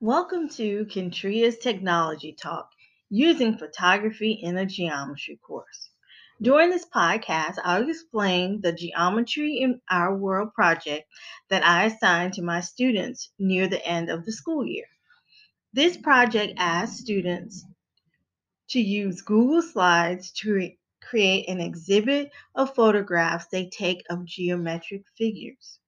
Welcome to Kentria's Technology Talk using photography in a geometry course. During this podcast, I'll explain the Geometry in Our World project that I assigned to my students near the end of the school year. This project asks students to use Google Slides to create an exhibit of photographs they take of geometric figures.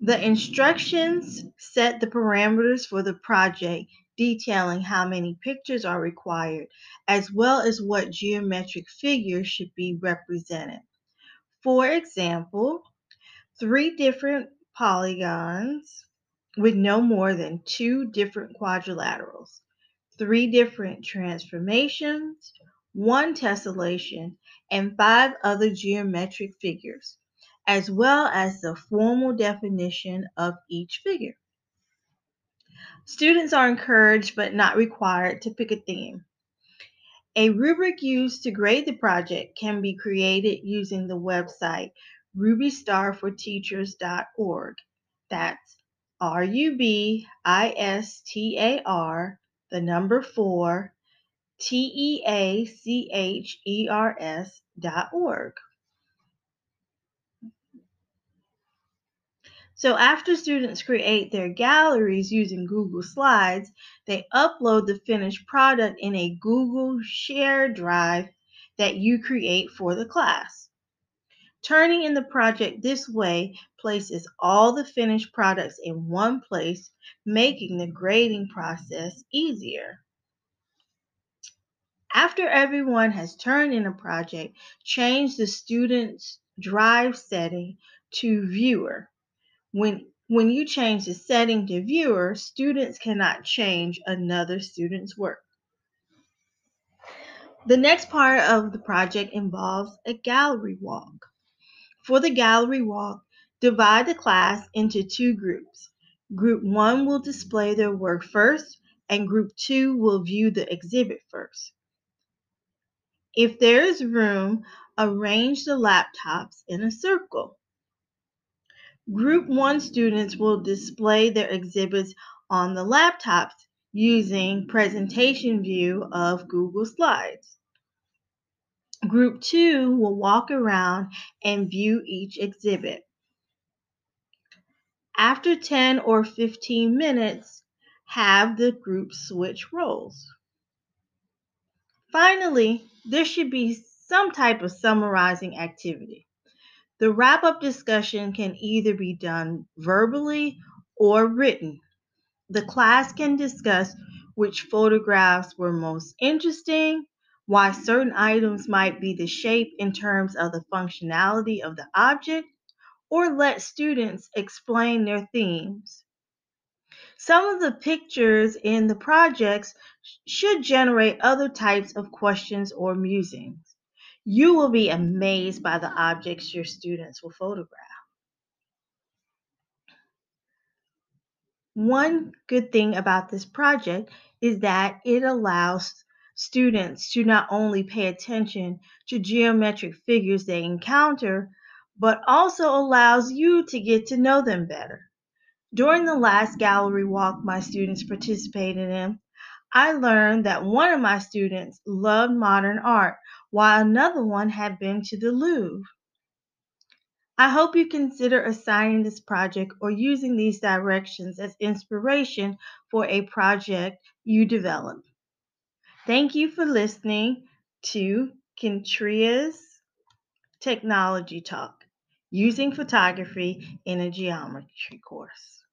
The instructions set the parameters for the project, detailing how many pictures are required, as well as what geometric figures should be represented. For example, three different polygons with no more than two different quadrilaterals, three different transformations, one tessellation, and five other geometric figures as well as the formal definition of each figure. Students are encouraged but not required to pick a theme. A rubric used to grade the project can be created using the website rubistarforteachers.org. That's R U B I S T A R, the number four, T E A C H E R S dot org. So after students create their galleries using Google Slides, they upload the finished product in a Google Share Drive that you create for the class. Turning in the project this way places all the finished products in one place, making the grading process easier. After everyone has turned in a project, change the student's drive setting to viewer when when you change the setting to viewer, students cannot change another student's work. The next part of the project involves a gallery walk. For the gallery walk, divide the class into two groups. Group 1 will display their work first, and Group 2 will view the exhibit first. If there is room, arrange the laptops in a circle. Group 1 students will display their exhibits on the laptops using presentation view of Google Slides. Group 2 will walk around and view each exhibit. After 10 or 15 minutes, have the group switch roles. Finally, there should be some type of summarizing activity. The wrap up discussion can either be done verbally or written. The class can discuss which photographs were most interesting, why certain items might be the shape in terms of the functionality of the object, or let students explain their themes. Some of the pictures in the projects should generate other types of questions or musings. You will be amazed by the objects your students will photograph. One good thing about this project is that it allows students to not only pay attention to geometric figures they encounter, but also allows you to get to know them better. During the last gallery walk my students participated in, I learned that one of my students loved modern art while another one had been to the Louvre. I hope you consider assigning this project or using these directions as inspiration for a project you develop. Thank you for listening to Kentria's Technology Talk using photography in a geometry course.